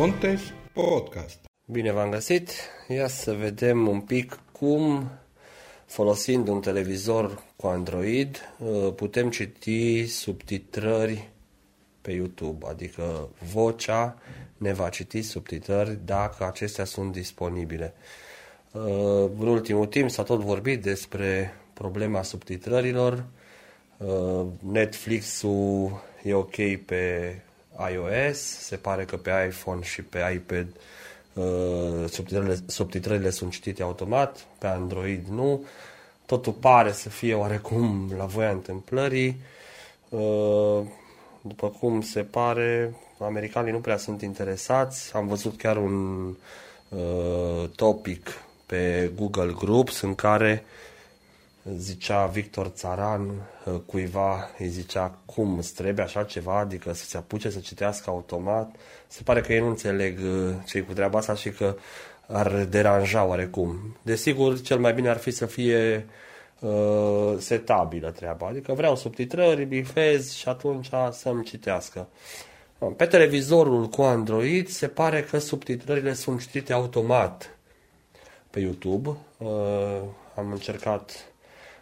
Contes Podcast. Bine v-am găsit! Ia să vedem un pic cum, folosind un televizor cu Android, uh, putem citi subtitrări pe YouTube, adică vocea ne va citi subtitrări dacă acestea sunt disponibile. Uh, în ultimul timp s-a tot vorbit despre problema subtitrărilor. Uh, Netflix-ul e ok pe iOS, se pare că pe iPhone și pe iPad uh, subtitrările, subtitrările sunt citite automat, pe Android nu. Totul pare să fie oarecum la voia întâmplării. Uh, după cum se pare, americanii nu prea sunt interesați. Am văzut chiar un uh, topic pe Google Groups în care zicea Victor Țaran uh, cuiva, îi zicea cum îți trebuie așa ceva, adică să se apuce să citească automat. Se pare că ei nu înțeleg uh, ce cu treaba asta și că ar deranja oarecum. Desigur, cel mai bine ar fi să fie uh, setabilă treaba, adică vreau subtitrări, bifez și atunci să-mi citească. Pe televizorul cu Android se pare că subtitrările sunt citite automat pe YouTube. Uh, am încercat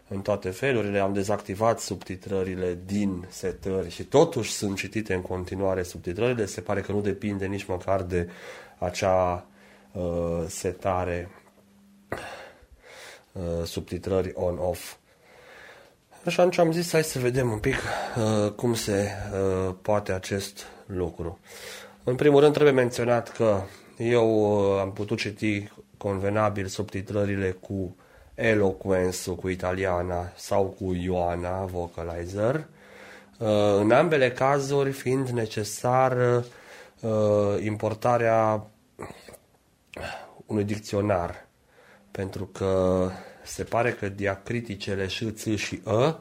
în toate felurile, am dezactivat subtitrările din setări și totuși sunt citite în continuare subtitrările. Se pare că nu depinde nici măcar de acea uh, setare uh, subtitrări on-off. Așa atunci am zis hai să vedem un pic uh, cum se uh, poate acest lucru. În primul rând trebuie menționat că eu uh, am putut citi convenabil subtitrările cu Eloquence cu italiana sau cu Ioana Vocalizer, uh, în ambele cazuri fiind necesar uh, importarea unui dicționar, pentru că se pare că diacriticele și, ț și ă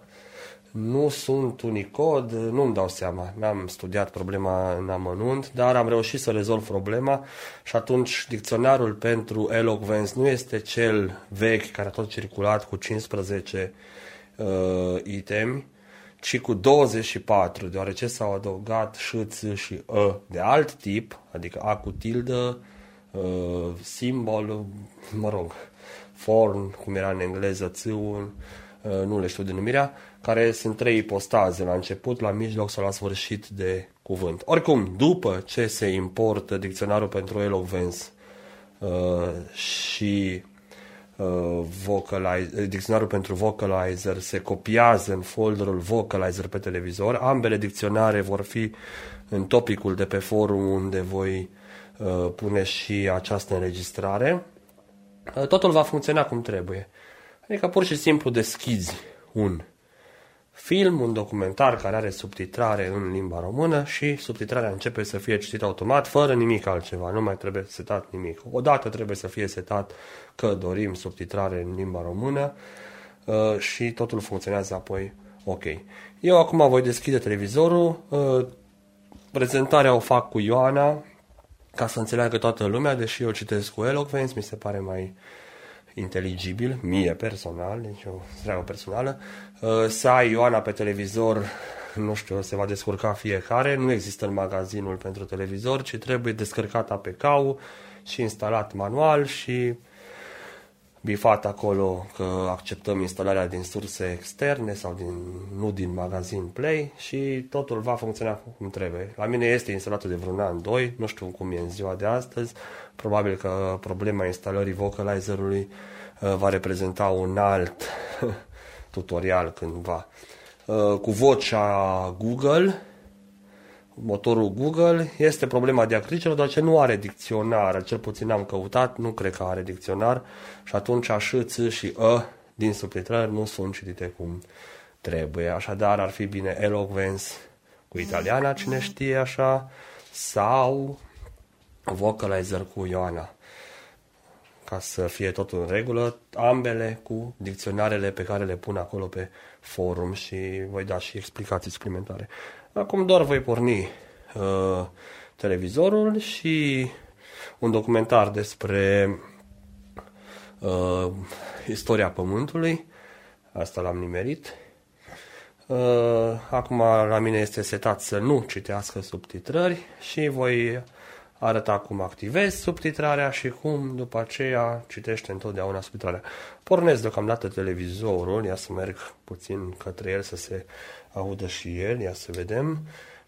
nu sunt unicod, nu-mi dau seama, n-am studiat problema în amănunt, dar am reușit să rezolv problema și atunci dicționarul pentru eloquence nu este cel vechi care a tot circulat cu 15 uh, itemi, ci cu 24, deoarece s-au adăugat și, ț și ă de alt tip, adică a cu tildă, uh, simbol, mă rog, form, cum era în engleză, țâul, uh, nu le știu denumirea, care sunt trei ipostaze, la început, la mijloc sau la sfârșit de cuvânt. Oricum, după ce se importă dicționarul pentru eloquence uh, și uh, vocalizer, dicționarul pentru vocalizer se copiază în folderul vocalizer pe televizor, ambele dicționare vor fi în topicul de pe forum unde voi uh, pune și această înregistrare. Uh, totul va funcționa cum trebuie. Adică pur și simplu deschizi un film, un documentar care are subtitrare în limba română și subtitrarea începe să fie citită automat, fără nimic altceva, nu mai trebuie setat nimic. Odată trebuie să fie setat că dorim subtitrare în limba română uh, și totul funcționează apoi ok. Eu acum voi deschide televizorul, uh, prezentarea o fac cu Ioana, ca să înțeleagă toată lumea, deși eu citesc cu Eloquence, mi se pare mai inteligibil, mie personal, deci o treabă personală, uh, să ai Ioana pe televizor, nu știu, se va descurca fiecare, nu există în magazinul pentru televizor, ci trebuie descărcat APK-ul și instalat manual și bifat acolo că acceptăm instalarea din surse externe sau din, nu din magazin Play și totul va funcționa cum trebuie. La mine este instalat de vreun an, doi, nu știu cum e în ziua de astăzi, probabil că problema instalării vocalizerului uh, va reprezenta un alt tutorial cândva. Uh, cu vocea Google motorul Google este problema diacriticelor, doar ce nu are dicționar, cel puțin am căutat, nu cred că are dicționar și atunci și, ț și ă din subtitrări nu sunt citite cum trebuie. Așadar ar fi bine eloquence cu italiana, cine știe așa, sau vocalizer cu Ioana ca să fie totul în regulă, ambele cu dicționarele pe care le pun acolo pe forum și voi da și explicații suplimentare. Acum doar voi porni uh, televizorul și un documentar despre uh, istoria Pământului. Asta l-am nimerit. Uh, acum la mine este setat să nu citească subtitrări și voi arăta cum activezi subtitrarea și cum după aceea citește întotdeauna subtitrarea. Pornesc deocamdată televizorul, ia să merg puțin către el să se audă și el, ia să vedem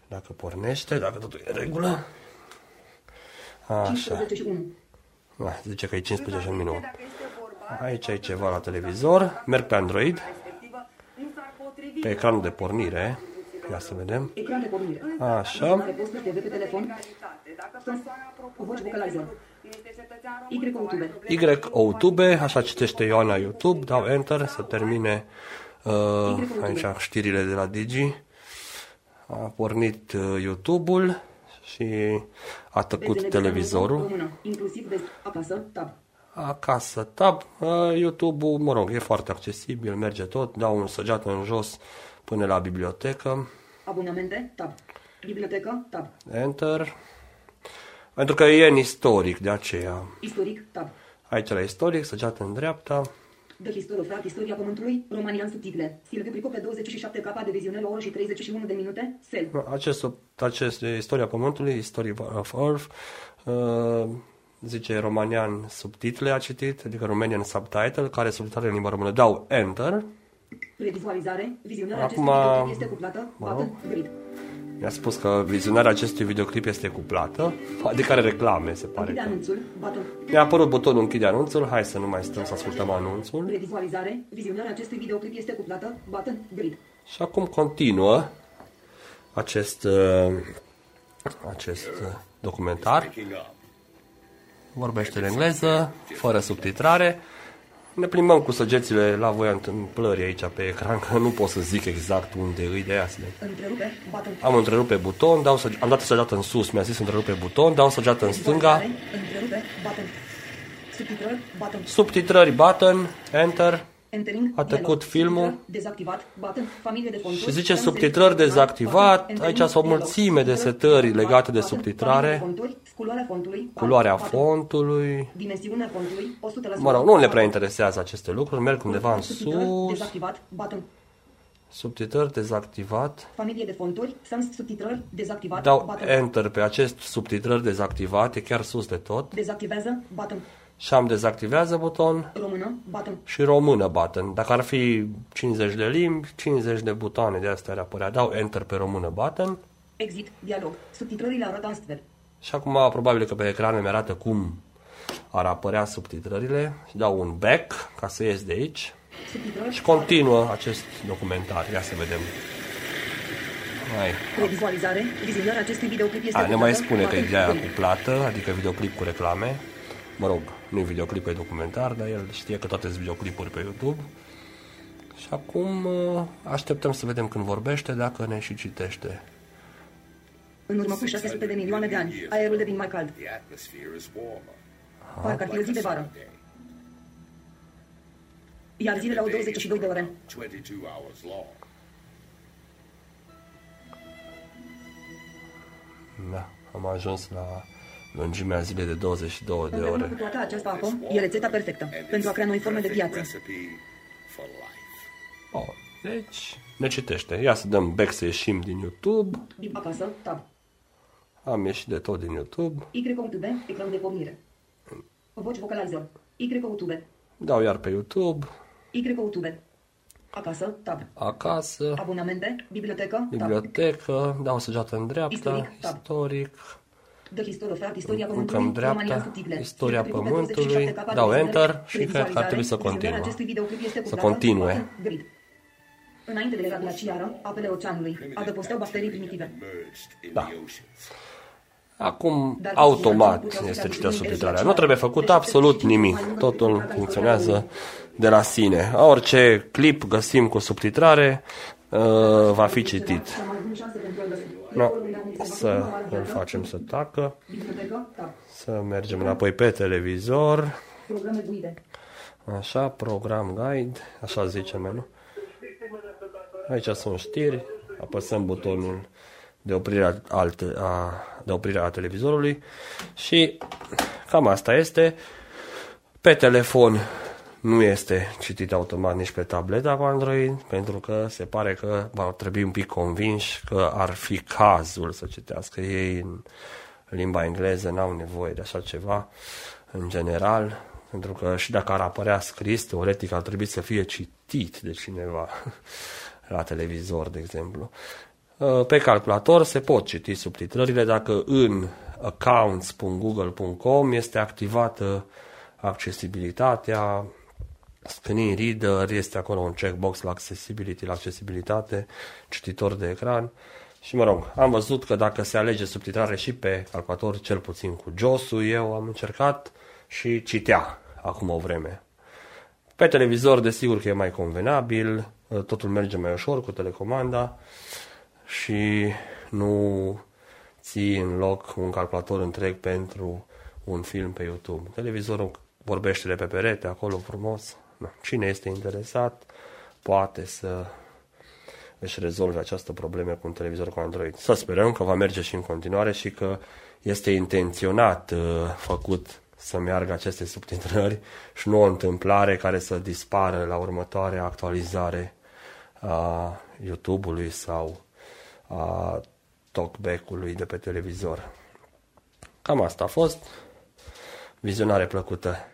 dacă pornește, dacă totul e în regulă. Așa. 15 și 1. Da, zice că e 15 și un minut. Aici e ceva la televizor. Merg pe Android, pe ecranul de pornire. Ia să vedem. Ecran de pornire. Așa. Mare posturi TV pe telefon. Voci vocalizer. Y YouTube. Y-YouTube, așa citește Ioana YouTube, dau Enter să termine uh, aici știrile de la Digi. A pornit uh, YouTube-ul și a tăcut Desene televizorul. Română. Inclusiv de acasă. Tab. Acasă, tab, uh, YouTube-ul, mă rog, e foarte accesibil, merge tot, dau un săgeat în jos până la bibliotecă, Abonamente. Tab. Bibliotecă. Tab. Enter, pentru că e în istoric, de aceea. Istoric. Tab. Aici la istoric, săgeat în dreapta, The Historiograph, Istoria Pământului, România în subtitle. Silviu Prico pe 27 capa de viziune la o oră și 31 de minute. Sel. Acest, acest istoria Pământului, History of Earth, uh, zice romanian subtitle a citit, adică Romanian subtitle, care subtitle în limba română. Dau Enter, Revizualizare. Vizionarea Acum- acestui videoclip este cuplată. Mă rog. Button. Grid. mi-a spus că vizionarea acestui videoclip este cuplată, adică are reclame, se pare. Închide Că. anunțul. Button. Mi-a apărut butonul închide anunțul, hai să nu mai stăm să ascultăm anunțul. Revizualizare. Vizionarea acestui videoclip este cuplată. Button. Grid. Și acum continuă acest, uh, acest uh, documentar. Vorbește în engleză, fără subtitrare. Ne plimbăm cu săgețile la voia întâmplării aici pe ecran, că nu pot să zic exact unde îi de aia. să le- Întrerupe. Button. Am întrerupt pe buton, dau săge- am dat săgeată în sus, mi-a zis întrerup pe buton, dau săgeată în stânga, Revizualizare. Întrerupe. Button. Subtitrări. Button. subtitrări button, enter, Entering. A trecut dialog. filmul. Subtitrări, Dezactivat. Button. Familie de fonduri. Și zice Sunset, subtitrări button, dezactivat. Entering, Aici sunt o dialog. mulțime de Subtitrări, setări legate de button, subtitrare. familie de fonduri, Culoarea fontului. culoarea button, fontului. Dimensiunea fontului. 100%. Mă rog, nu le prea interesează aceste lucruri, merg undeva în Subtitrări, sus, Dezactivat. Button. subtitrări dezactivat, Familie de fonturi. Sans subtitrări. Dezactivat. dau Button. Enter pe acest subtitrări dezactivat, e chiar sus de tot, Dezactivează. Button. Și am dezactivează buton Română. Button. și română button. Dacă ar fi 50 de limbi, 50 de butoane de astea ar apărea. Dau Enter pe română button Exit. Dialog. Subtitrările arată astfel. și acum probabil că pe ecran îmi arată cum ar apărea subtitrările și dau un back ca să ies de aici Subtitrări. și continuă acest documentar. Ia să vedem. Hai. Revizualizare. Vizionarea acestui videoclip este A, ne mai cuplată. spune că e Button. de aia Grid. cu plată, adică videoclip cu reclame. Mă rog, nu e videoclip, e documentar, dar el știe că toate sunt videoclipuri pe YouTube. Și acum uh, așteptăm să vedem când vorbește, dacă ne și citește. În urmă cu 600 de milioane de ani, aerul devine mai cald. The atmosphere is warmer. Parcă ar fi o zi de vară. Day, Iar zilele au 22 de ore. 22 hours long. Da, am ajuns la lungimea zilei de 22 de Împreună cu ore. toată această apă, e rețeta perfectă pentru a crea noi forme de Perfect viață. Recipe for life. Oh, deci, ne citește. Ia să dăm back să ieșim din YouTube. Acasă, tab. Am ieșit de tot din YouTube. Y-YouTube, ecran de pornire. Voci vocalizer. Y-YouTube. Dau iar pe YouTube. Y-YouTube. Acasă, tab. Acasă. Abonamente, bibliotecă, tab. Bibliotecă. Dau săgeată în dreapta. Istoric, tab. Istoric. The Historiograph, istoria Încă pământului, în dreapta, România în subtitle. istoria Silviu Prico pe pământului, 27 capa de dau viziune, Enter și cred că ar revizualizare, trebui să vizionarea continue. acestui videoclip este Să cuplată, continue. button, grid. Înainte de era glaciară, apele oceanului adăposteau bacterii primitive. Merged in Da. the oceans. Acum, Dar automat puteau este să citită dea subtitrarea. deci Nu trebuie făcut absolut nimic. Totul funcționează de la sine. Orice clip găsim cu subtitrare uh, va fi citit. Cea mai bună șansă pentru a găsi. No. Să îl facem să tacă. Bibliotecă, tab. Să mergem înapoi pe televizor. Programe guide. Așa, program guide, așa zice menu. Aici sunt știri, apăsăm butonul de oprire a, alte, a, de oprire a televizorului și cam asta este. Pe telefon nu este citit automat nici pe tableta cu Android, pentru că se pare că va trebui un pic convinși că ar fi cazul să citească ei în, limba engleză n-au nevoie de așa ceva în general, pentru că și dacă ar apărea scris, teoretic ar trebui să fie citit de cineva la televizor, de exemplu. Uh, pe calculator se pot citi subtitrările dacă în accounts.google.com este activată accesibilitatea, screen reader, este acolo un checkbox la accessibility, la accesibilitate, cititor de ecran. Și mă rog, am văzut că dacă se alege subtitrare și pe calculator, cel puțin cu JOS-ul, eu am încercat și citea acum o vreme. Pe televizor, desigur că e mai convenabil, totul merge mai ușor cu telecomanda și nu ții în loc un calculator întreg pentru un film pe YouTube. Televizorul vorbește de pe perete, acolo frumos. Cine este interesat poate să își rezolve această problemă cu un televizor cu Android. Să sperăm că va merge și în continuare și că este intenționat uh, făcut să meargă aceste subtitrări și nu o întâmplare care să dispară la următoarea actualizare a YouTube-ului sau a talkback-ului de pe televizor. Cam asta a fost. Vizionare plăcută!